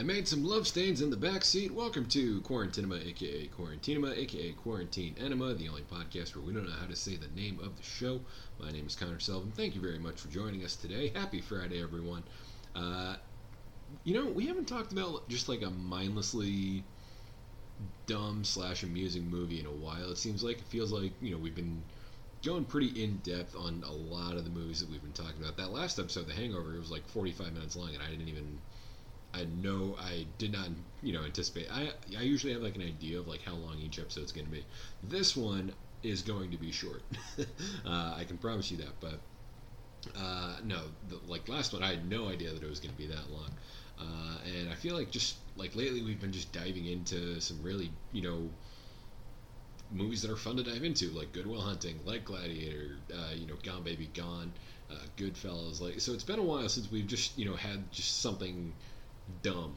I made some love stains in the back seat. Welcome to Quarantinema, aka Quarantinema, aka Quarantine Enema, the only podcast where we don't know how to say the name of the show. My name is Connor Selvin. Thank you very much for joining us today. Happy Friday, everyone. Uh, you know, we haven't talked about just like a mindlessly dumb slash amusing movie in a while. It seems like it feels like you know we've been going pretty in depth on a lot of the movies that we've been talking about. That last episode, The Hangover, it was like 45 minutes long, and I didn't even I know I did not, you know, anticipate. I I usually have like an idea of like how long each episode is going to be. This one is going to be short. uh, I can promise you that. But uh, no, the, like last one, I had no idea that it was going to be that long. Uh, and I feel like just like lately, we've been just diving into some really, you know, movies that are fun to dive into, like Good Will Hunting, like Gladiator, uh, you know, Gone Baby Gone, uh, Goodfellas. Like, so it's been a while since we've just, you know, had just something dumb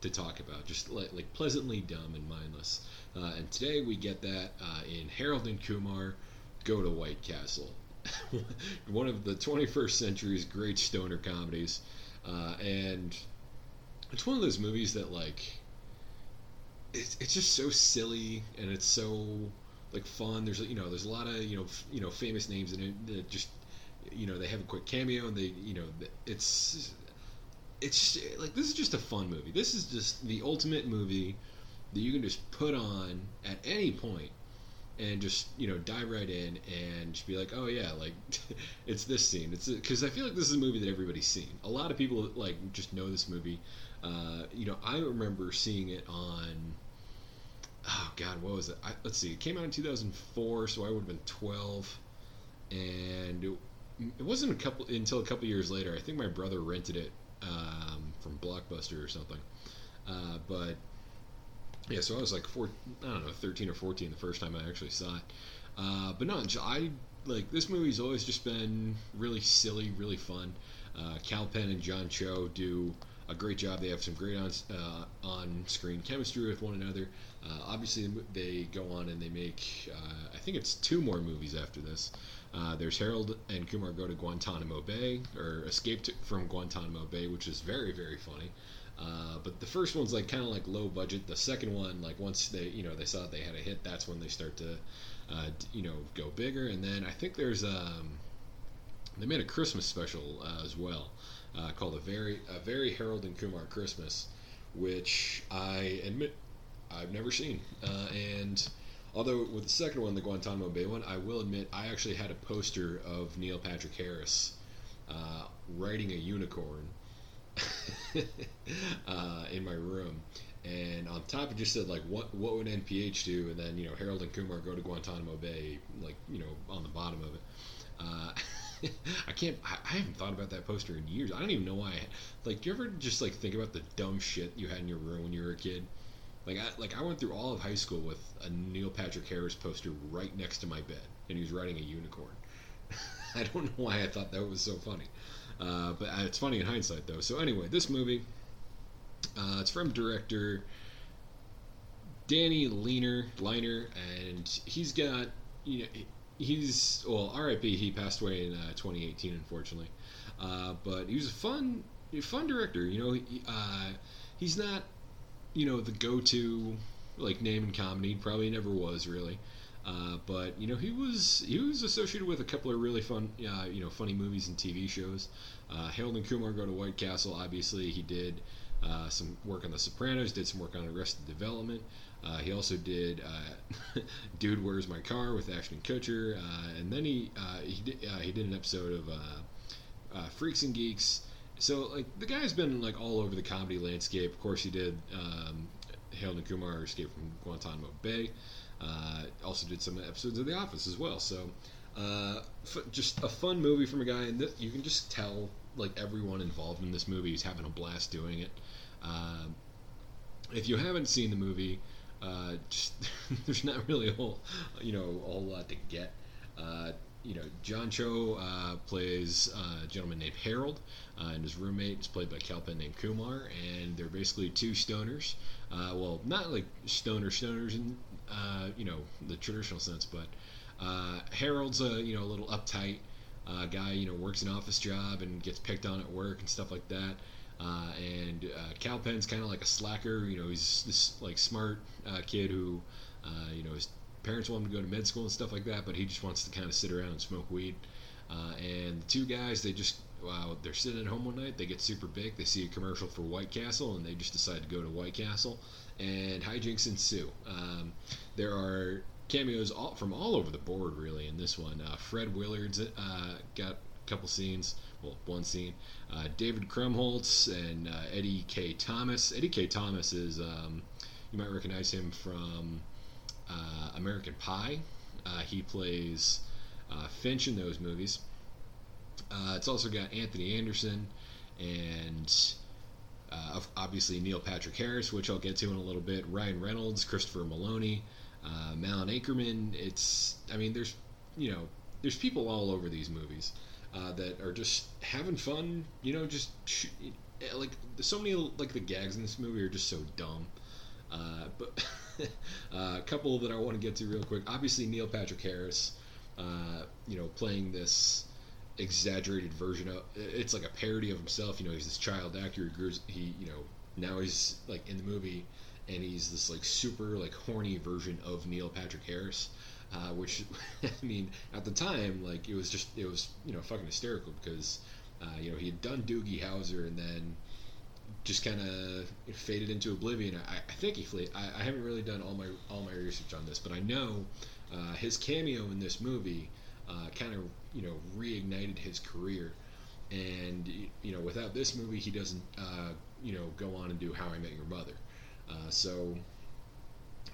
to talk about, just like, like pleasantly dumb and mindless. Uh, and today we get that uh, in Harold and Kumar Go to White Castle, one of the 21st century's great stoner comedies. Uh, and it's one of those movies that like it's, it's just so silly and it's so like fun. There's you know there's a lot of you know f- you know famous names in it that just you know they have a quick cameo and they you know it's it's like this is just a fun movie. This is just the ultimate movie that you can just put on at any point and just you know dive right in and just be like, oh yeah, like it's this scene. It's because I feel like this is a movie that everybody's seen. A lot of people like just know this movie. Uh, you know, I remember seeing it on. Oh God, what was it? I, let's see. It came out in 2004, so I would have been 12, and it, it wasn't a couple until a couple years later. I think my brother rented it um, from Blockbuster or something. Uh, but yeah, so I was like four, I don't know, thirteen or fourteen the first time I actually saw it. Uh, but no, I like this movie's always just been really silly, really fun. Uh, Kal Penn and John Cho do a great job. They have some great on uh, on screen chemistry with one another. Uh, obviously, they go on and they make uh, I think it's two more movies after this. Uh, there's Harold and Kumar go to Guantanamo Bay or escape to, from Guantanamo Bay, which is very very funny. Uh, but the first one's like kind of like low budget. The second one, like once they you know they saw they had a hit, that's when they start to uh, you know go bigger. And then I think there's um, they made a Christmas special uh, as well uh, called a very a very Harold and Kumar Christmas, which I admit I've never seen. And although with the second one, the Guantanamo Bay one, I will admit I actually had a poster of Neil Patrick Harris uh, riding a unicorn uh, in my room. And on top it just said like what what would NPH do, and then you know Harold and Kumar go to Guantanamo Bay, like you know on the bottom of it. Uh, I can't. I, haven't thought about that poster in years. I don't even know why. Like, do you ever just like think about the dumb shit you had in your room when you were a kid? Like, I like I went through all of high school with a Neil Patrick Harris poster right next to my bed, and he was riding a unicorn. I don't know why I thought that was so funny, uh, but uh, it's funny in hindsight though. So anyway, this movie, uh, it's from director Danny Leiner, Liner, and he's got you know he's well rip he passed away in uh, 2018 unfortunately uh, but he was a fun fun director you know he, uh, he's not you know the go-to like name in comedy probably never was really. Uh, but you know he was he was associated with a couple of really fun uh, you know funny movies and TV shows. Uh, Harold and Kumar go to White Castle obviously he did some work on The Sopranos did some work on Arrested Development. Uh, he also did uh, "Dude, Where's My Car" with Ashton Kutcher, uh, and then he uh, he did uh, he did an episode of uh, Freaks and Geeks. So like the guy's been like all over the comedy landscape. Of course, he did um, Harold and Kumar Escape from Guantanamo Bay. also did some episodes of The Office as well. So f- just a fun movie from a guy, and th- you can just tell like everyone involved in this movie is having a blast doing it. if you haven't seen the movie, uh, just, there's not really a whole, you know, a whole lot to get. Uh, you know, John Cho uh, plays a gentleman named Harold, uh, and his roommate is played by Kal Penn named Kumar, and they're basically two stoners. Uh, well, not like stoner stoners in uh, you know the traditional sense, but Harold's a you know a little uptight guy. You know, works an office job and gets picked on at work and stuff like that. Uh, and uh, Kal Penn's kind of like a slacker. You know, he's this like smart uh, kid who, uh, you know, his parents want him to go to med school and stuff like that, but he just wants to kind of sit around and smoke weed. Uh, and the two guys, they just wow, they're sitting at home one night. They get super big. They see a commercial for White Castle, and they just decide to go to White Castle, and hijinks ensue. Um, there are cameos all, from all over the board, really, in this one. Uh, Fred Willard's uh, got a couple scenes, well, one scene. Uh, David Krumholtz and uh, Eddie Kaye Thomas. Eddie Kaye Thomas is, um, you might recognize him from uh, American Pie. Uh, he plays Finch in those movies. It's also got Anthony Anderson and uh, obviously Neil Patrick Harris, which I'll get to in a little bit. Ryan Reynolds, Christopher Meloni, uh, Malin Akerman. It's, I mean, there's, you know, there's people all over these movies uh, that are just having fun. You know, just sh- like so many like the gags in this movie are just so dumb. Uh, but uh, a couple that I want to get to real quick. Obviously, Neil Patrick Harris, uh, you know, playing this exaggerated version of it's like a parody of himself. You know, he's this child actor. He, he you know, now he's like in the movie and he's this like super like horny version of Neil Patrick Harris, uh, which I mean at the time like it was just it was you know fucking hysterical because uh, you know he had done Doogie Howser and then just kind of faded into oblivion. I, I think he. I, I, haven't really done all my all my research on this, but I know uh, his cameo in this movie uh, kind of you know reignited his career. And you know, without this movie, he doesn't uh, you know go on and do How I Met Your Mother. Uh, so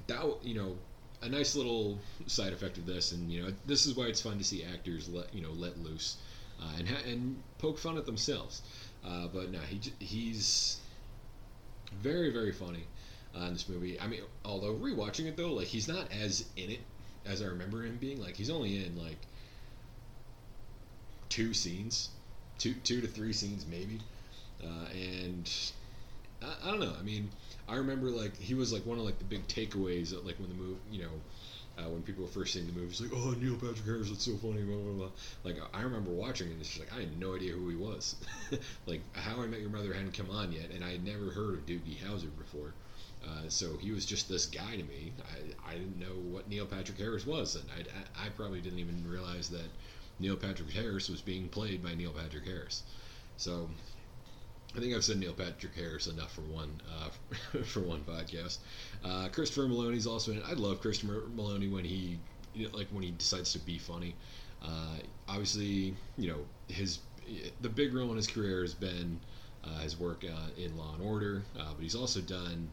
that you know a nice little side effect of this, and you know this is why it's fun to see actors let you know let loose uh, and ha- and poke fun at themselves. Uh, but no, he he's very very funny uh, in this movie. I mean, although rewatching it though, like he's not as in it as I remember him being. Like he's only in like two scenes, two two to three scenes maybe, uh, and I, I don't know. I mean, I remember like he was like one of like the big takeaways that, like when the movie, you know, uh, when people were first seeing the movie, it's like, oh, Neil Patrick Harris, that's so funny, blah blah blah. Like I remember watching it, and it's just like I had no idea who he was. like How I Met Your Mother hadn't come on yet, and I had never heard of Doogie Howser before. Uh, so he was just this guy to me. I, I didn't know what Neil Patrick Harris was, and I, I probably didn't even realize that Neil Patrick Harris was being played by Neil Patrick Harris. So I think I've said Neil Patrick Harris enough for one uh, for one podcast. Uh, Christopher Meloni's also in. I love Christopher Meloni when he you know, like when he decides to be funny. Uh, obviously, you know his the big role in his career has been uh, his work uh, in Law and Order, uh, but he's also done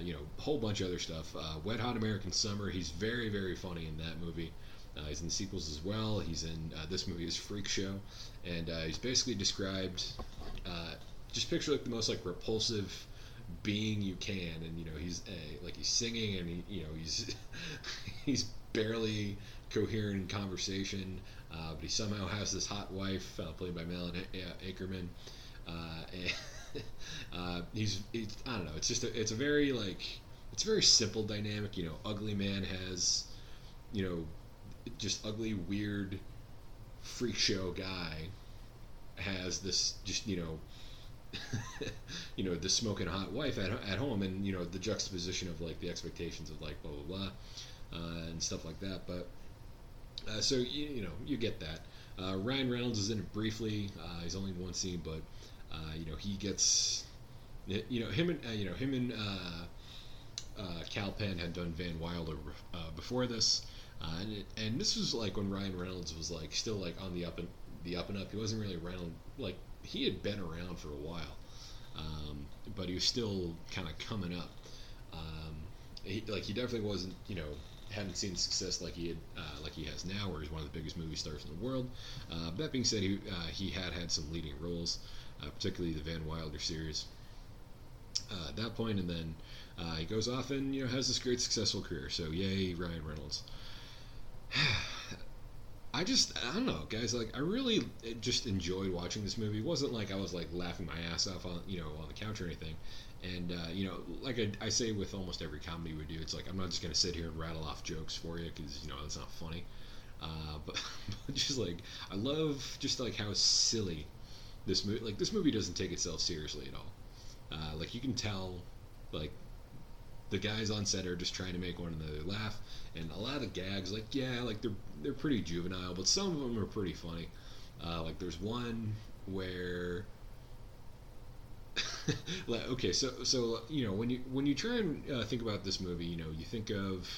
you know a whole bunch of other stuff. Wet Hot American Summer. He's very very funny in that movie. He's in the sequels as well. He's in this movie is Freak Show, and he's basically described just picture like the most like repulsive being you can. And you know he's uh, like he's singing and he, you know he's he's barely coherent in conversation uh, but he somehow has this hot wife uh, played by Malin Akerman uh, and uh, he's, he's, I don't know. It's just a, it's a very like it's a very simple dynamic. You know ugly man has you know just ugly weird freak show guy has this just you know you know the smoking hot wife at, at home and you know the juxtaposition of like the expectations of like blah blah blah uh, and stuff like that. But uh, so you, you, know you get that. Uh, Ryan Reynolds is in it briefly. Uh, he's only in one scene but uh, you know he gets you know him and uh, you know him and Kal Penn had done Van Wilder before this and, it, and this was like when Ryan Reynolds was like still like on the up and the up and up he wasn't really around like he had been around for a while, um, but he was still kind of coming up. Um, he, like he definitely wasn't, you know, hadn't seen success like he had, uh, like he has now, where he's one of the biggest movie stars in the world. Uh, that being said, he uh, he had had some leading roles, uh, particularly the Van Wilder series. Uh, at that point, and then he goes off and you know has this great successful career. So yay, Ryan Reynolds. I just I don't know, guys. Like I really just enjoyed watching this movie. It wasn't like I was like laughing my ass off on you know on the couch or anything. And uh, you know, like I, I, say with almost every comedy we do, it's like I'm not just gonna sit here and rattle off jokes for you because you know it's not funny. Uh, but, but just like I love just like how silly this movie like this movie doesn't take itself seriously at all. Uh, like you can tell, like the guys on set are just trying to make one another laugh, and a lot of the gags, like yeah, like they're they're pretty juvenile, but some of them are pretty funny. Uh, like there's one where. like, okay, so so you know when you when you try and uh, think about this movie, you know you think of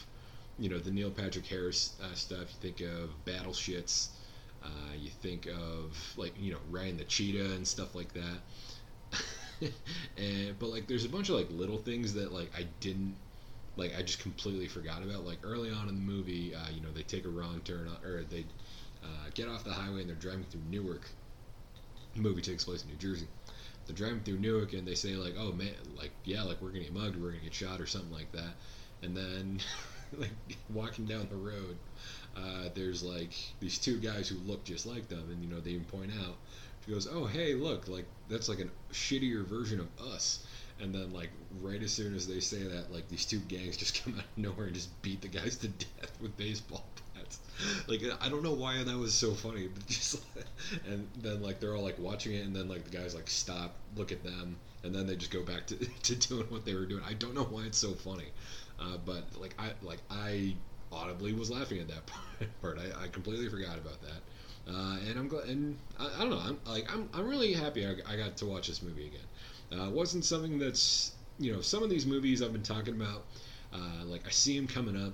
you know the Neil Patrick Harris uh, stuff. You think of Battle Shits. Uh, you think of like you know Ryan the Cheetah and stuff like that. and but like there's a bunch of like little things that like I didn't like I just completely forgot about. Like early on in the movie, uh, you know they take a wrong turn or they uh, get off the highway and they're driving through Newark. The movie takes place in New Jersey. They're driving through Newark and they say like, "Oh man, like yeah, like we're gonna get mugged, we're gonna get shot or something like that." And then like walking down the road, uh, there's like these two guys who look just like them, and you know they even point out. She goes, "Oh hey, look, like that's like a shittier version of us." And then like right as soon as they say that, like these two gangs just come out of nowhere and just beat the guys to death with baseball bats. Like I don't know why that was so funny, but just and then like they're all like watching it, and then like the guys like stop, look at them, and then they just go back to to doing what they were doing. I don't know why it's so funny. Uh, but like I like I audibly was laughing at that part. I, I completely forgot about that. Uh, and I'm glad, and I, I, don't know. I'm like I'm, I'm really happy I, I got to watch this movie again. Uh, wasn't something that's you know some of these movies I've been talking about. Uh, like I see them coming up,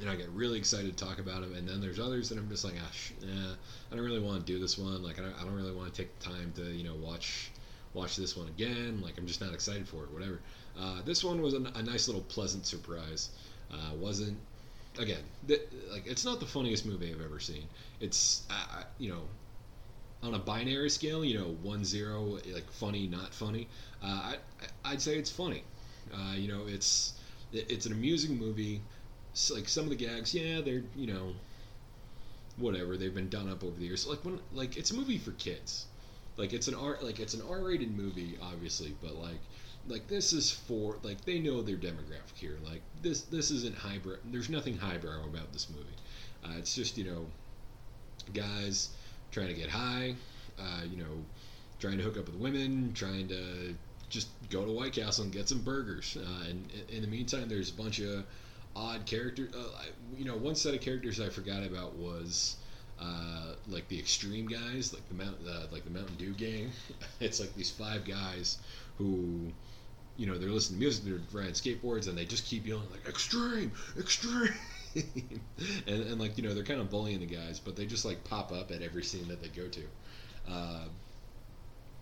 and I get really excited to talk about them. And then there's others that I'm just like, ah, sh- I don't really want to do this one. Like I don't, I don't really want to take the time to you know watch watch this one again. Like I'm just not excited for it. Whatever. Uh, this one was a, a, nice little pleasant surprise. Uh, wasn't again like it's not the funniest movie I've ever seen. It's uh, you know on a binary scale, you know one zero like funny not funny. Uh, I I'd say it's funny. Uh, you know it's it's an amusing movie. It's like some of the gags, yeah, they're you know whatever they've been done up over the years. Like when like it's a movie for kids. Like it's an R like it's an R rated movie obviously, but like like this is for like they know their demographic here. Like this this isn't highbrow. There's nothing highbrow about this movie. Uh, it's just you know guys trying to get high, uh, you know, trying to hook up with women, trying to just go to White Castle and get some burgers. Uh, and in the meantime, there's a bunch of odd characters. Uh, you know, one set of characters I forgot about was. Uh, like the extreme guys, like the mount, uh, like the Mountain Dew gang. it's like these five guys who you know, they're listening to music, they're riding skateboards, and they just keep yelling like "extreme, extreme," and, and like you know, they're kind of bullying the guys, but they just like pop up at every scene that they go to. Uh,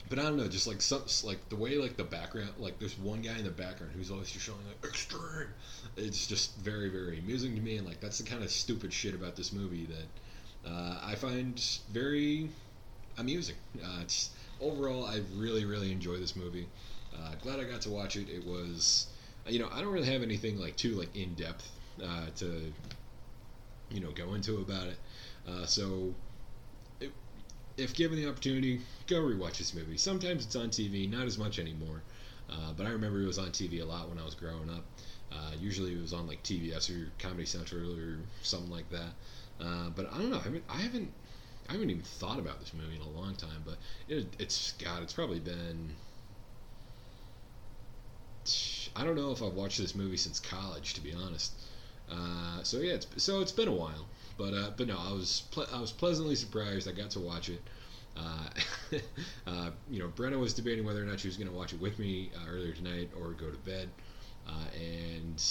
but I don't know, just like some, like the way like the background, like there's one guy in the background who's always just showing like extreme. It's just very very amusing to me, and like that's the kind of stupid shit about this movie that uh, I find very amusing. Uh, it's overall, I really really enjoy this movie. Uh, glad I got to watch it. It was, you know, I don't really have anything like too like in depth uh, to, you know, go into about it. Uh, so, it, if given the opportunity, go rewatch this movie. Sometimes it's on TV, not as much anymore. Uh, but I remember it was on TV a lot when I was growing up. Uh, usually it was on like TBS or Comedy Central or something like that. Uh, but I don't know. I haven't, I haven't, I haven't even thought about this movie in a long time. But it, it's God, it's probably been I don't know if I've watched this movie since college, to be honest. Uh, so yeah, it's, so it's been a while, but uh, but no, I was ple- I was pleasantly surprised. I got to watch it. Uh, uh you know, Brenna was debating whether or not she was going to watch it with me uh, earlier tonight or go to bed. Uh, and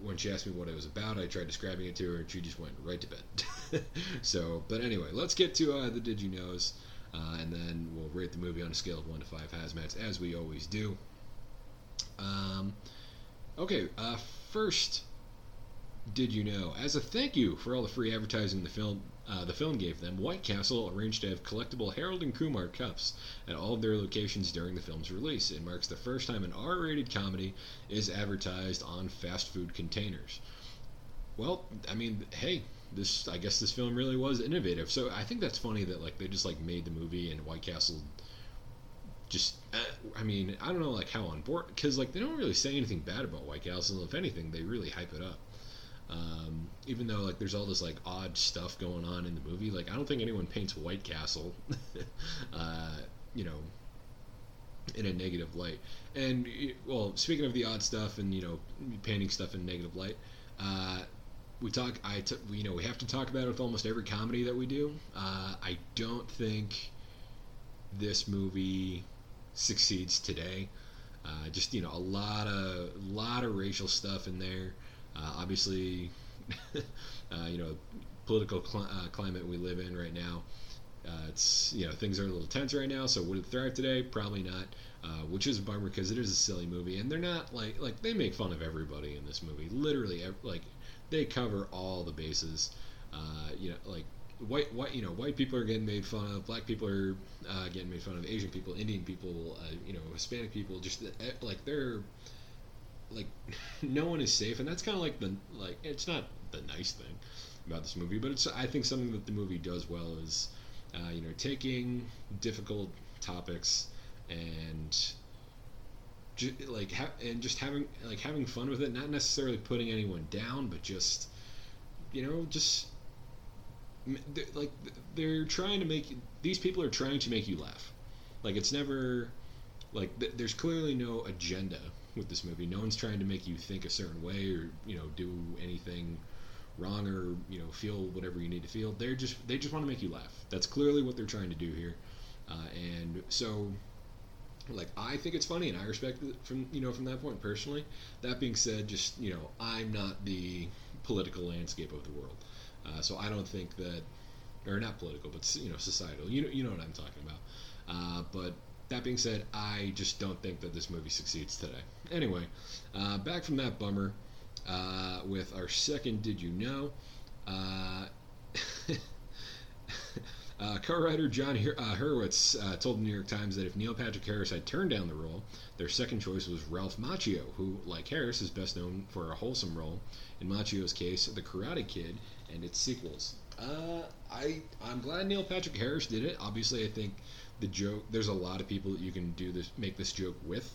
when she asked me what it was about, I tried describing it to her, and she just went right to bed. so, but anyway, let's get to the Did You Knows, and then we'll rate the movie on a scale of one to five hazmats, as we always do. Um, okay, uh, first, did you know? As a thank you for all the free advertising the film uh, the film gave them, White Castle arranged to have collectible Harold and Kumar cups at all of their locations during the film's release. It marks the first time an R-rated comedy is advertised on fast food containers. Well, I mean, hey, this I guess this film really was innovative. So I think that's funny that like they just like made the movie and White Castle just uh, I mean I don't know like how on board because like they don't really say anything bad about White Castle. If anything, they really hype it up. Um, even though like there's all this like odd stuff going on in the movie, like I don't think anyone paints White Castle. uh, you know in a negative light. And well, speaking of the odd stuff and you know painting stuff in negative light, uh, we talk. I t- you know we have to talk about it with almost every comedy that we do. Uh, I don't think this movie succeeds today. Uh, just you know a lot of lot of racial stuff in there. Uh, obviously, uh, you know political cl- uh, climate we live in right now. Uh, it's you know things are a little tense right now. So would it thrive today? Probably not. Which is a bummer because it is a silly movie, and they're not like like they make fun of everybody in this movie. Literally, like they cover all the bases. you know, like white white you know white people are getting made fun of black people are uh, getting made fun of asian people indian people uh, you know hispanic people just eh, like they're like no one is safe and that's kind of like the like it's not the nice thing about this movie but it's i think something that the movie does well is uh, you know taking difficult topics and like ha- and just having like having fun with it not necessarily putting anyone down but just you know just they're, like they're trying to make these people are trying to make you laugh. Like it's never like th- there's clearly no agenda with this movie. No one's trying to make you think a certain way or you know do anything wrong or you know feel whatever you need to feel. They're just they just want to make you laugh. That's clearly what they're trying to do here. Uh, and so like I think it's funny and I respect it from you know from that point personally. That being said, just you know I'm not the political landscape of the world. Uh, so I don't think that, or not political, but you know, societal. You know, you know what I'm talking about. Uh, but that being said, I just don't think that this movie succeeds today. Anyway, uh, back from that bummer uh, with our second Did You Know? Uh, uh, co-writer Jon Hurwitz told the New York Times that if Neil Patrick Harris had turned down the role, their second choice was Ralph Macchio, who, like Harris, is best known for a wholesome role in Macchio's case, The Karate Kid, and its sequels. Uh, I I'm glad Neil Patrick Harris did it. Obviously, I think the joke. There's a lot of people that you can do this, make this joke with.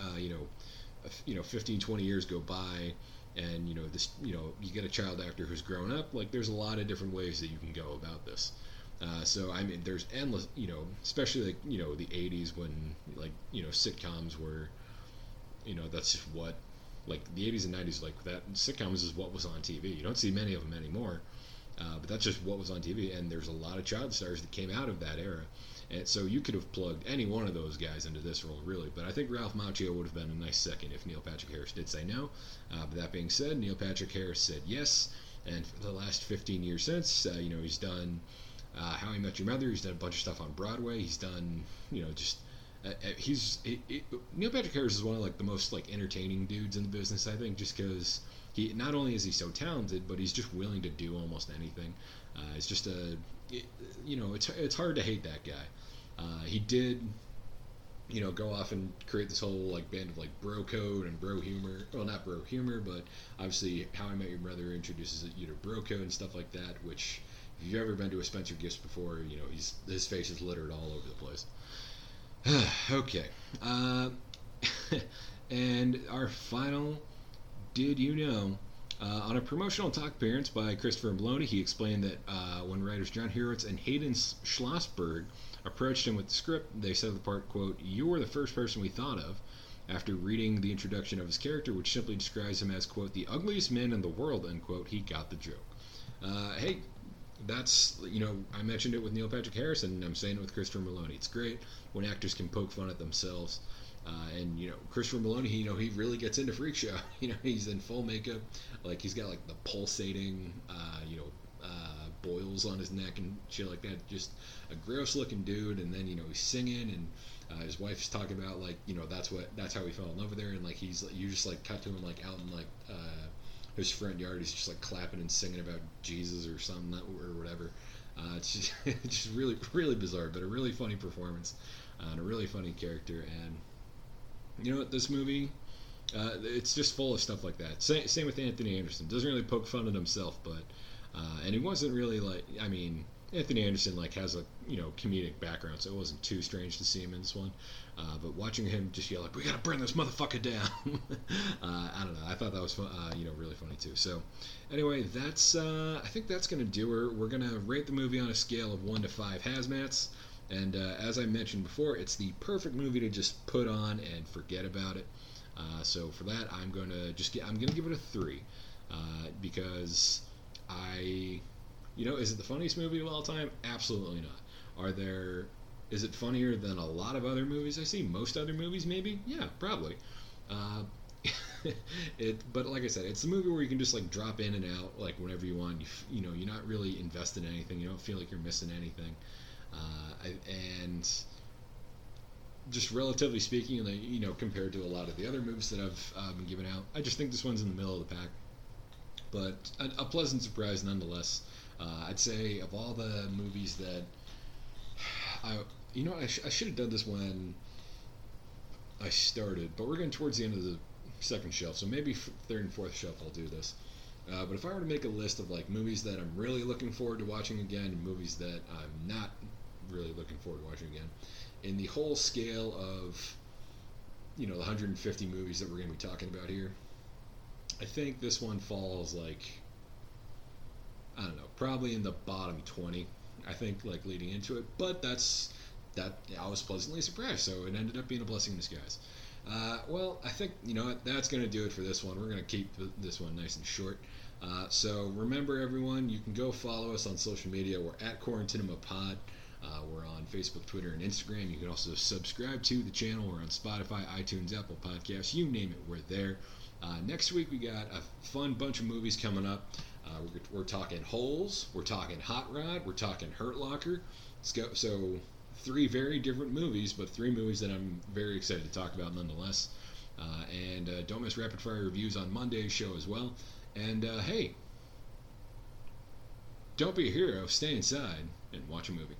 Uh, you know, you know, 15, 20 years go by, and you know this. You know, you get a child actor who's grown up. Like, there's a lot of different ways that you can go about this. Uh, so I mean, there's endless. You know, especially like you know the 80s when like you know sitcoms were. You know, that's just what like the 80s and 90s like that sitcoms is what was on tv you don't see many of them anymore uh, but that's just what was on tv and there's a lot of child stars that came out of that era. And so you could have plugged any one of those guys into this role really. But i think ralph macchio would have been a nice second if neil patrick harris did say no. Uh, but that being said neil patrick harris said yes and for the last 15 years since uh, you know he's done uh, how i met your mother he's done a bunch of stuff on broadway. He's done you know just uh, uh, he's he, he, Neil Patrick Harris is one of like the most like entertaining dudes in the business. I think just because he not only is he so talented, but he's just willing to do almost anything. Uh, it's just a it, you know it's it's hard to hate that guy. Uh, he did you know go off and create this whole like band of like bro code and bro humor. Well, not bro humor, but obviously How I Met Your Mother introduces you to bro code and stuff like that. Which if you've ever been to a Spencer Gifts before, you know he's his face is littered all over the place. okay. Uh, and our final Did You Know? Uh, on a promotional talk appearance by Christopher Meloni, he explained that uh, when writers Jon Hurwitz and Hayden Schlossberg approached him with the script, they said of the part, quote, You were the first person we thought of. After reading the introduction of his character, which simply describes him as, quote, the ugliest man in the world, unquote, he got the joke. Uh, hey, that's you know I mentioned it with Neil Patrick Harris and I'm saying it with Christopher Meloni. It's great when actors can poke fun at themselves. Uh, and you know Christopher Meloni, you know he really gets into freak show. You know he's in full makeup, like he's got like the pulsating, uh, you know, uh, boils on his neck and shit like that. Just a gross looking dude. And then you know he's singing, and uh, his wife's talking about like you know that's what that's how he fell in love with her. And like he's you just like cut to him like out in like uh, his yard. He's just like clapping and singing about Jesus or something or whatever. Uh, it's just it's just really really bizarre, but a really funny performance uh, and a really funny character. And you know what, this movie, uh, it's just full of stuff like that. Same, same with Anthony Anderson. Doesn't really poke fun at himself, but uh, and he wasn't really like I mean. Anthony Anderson like has a you know comedic background, so it wasn't too strange to see him in this one. Uh, but watching him just yell like, "We gotta burn this motherfucker down," uh, I don't know. I thought that was fun, uh, you know really funny too. So anyway, that's uh, I think that's gonna do it. We're gonna rate the movie on a scale of one to five hazmats, And uh, as I mentioned before, it's the perfect movie to just put on and forget about it. Uh, so for that, I'm gonna just get, I'm gonna give it a three because I, you know, is it the funniest movie of all time? Absolutely not. Are there? Is it funnier than a lot of other movies I see? Most other movies, maybe. Yeah, probably. Uh, it, but like I said, it's a movie where you can just like drop in and out like whenever you want. You, you know, you're not really invested in anything. You don't feel like you're missing anything. Uh, and just relatively speaking, you know, compared to a lot of the other movies that I've uh, been giving out, I just think this one's in the middle of the pack. But a, a pleasant surprise nonetheless. Uh, I'd say of all the movies that I, you know, I, sh- I should have done this when I started, but we're getting towards the end of the second shelf, so maybe third and fourth shelf I'll do this. Uh, but if I were to make a list of like movies that I'm really looking forward to watching again, and movies that I'm not really looking forward to watching again, in the whole scale of you know the 150 movies that we're going to be talking about here, I think this one falls like I don't know, probably in the bottom 20. I think like leading into it, but that's that I was pleasantly surprised. So it ended up being a blessing in disguise. Uh, well, I think you know that's going to do it for this one. We're going to keep this one nice and short. Uh, so remember, everyone, you can go follow us on social media. We're at Quarantinema Pod. Uh, we're on Facebook, Twitter, and Instagram. You can also subscribe to the channel. We're on Spotify, iTunes, Apple Podcasts. You name it, we're there. Uh, next week we got a fun bunch of movies coming up. Uh, we're, we're, talking Holes. We're talking Hot Rod. We're talking Hurt Locker. Go, so three very different movies, but three movies that I'm very excited to talk about nonetheless. Uh, and uh, don't miss rapid fire reviews on Monday's show as well. And uh, hey, don't be a hero, stay inside and watch a movie.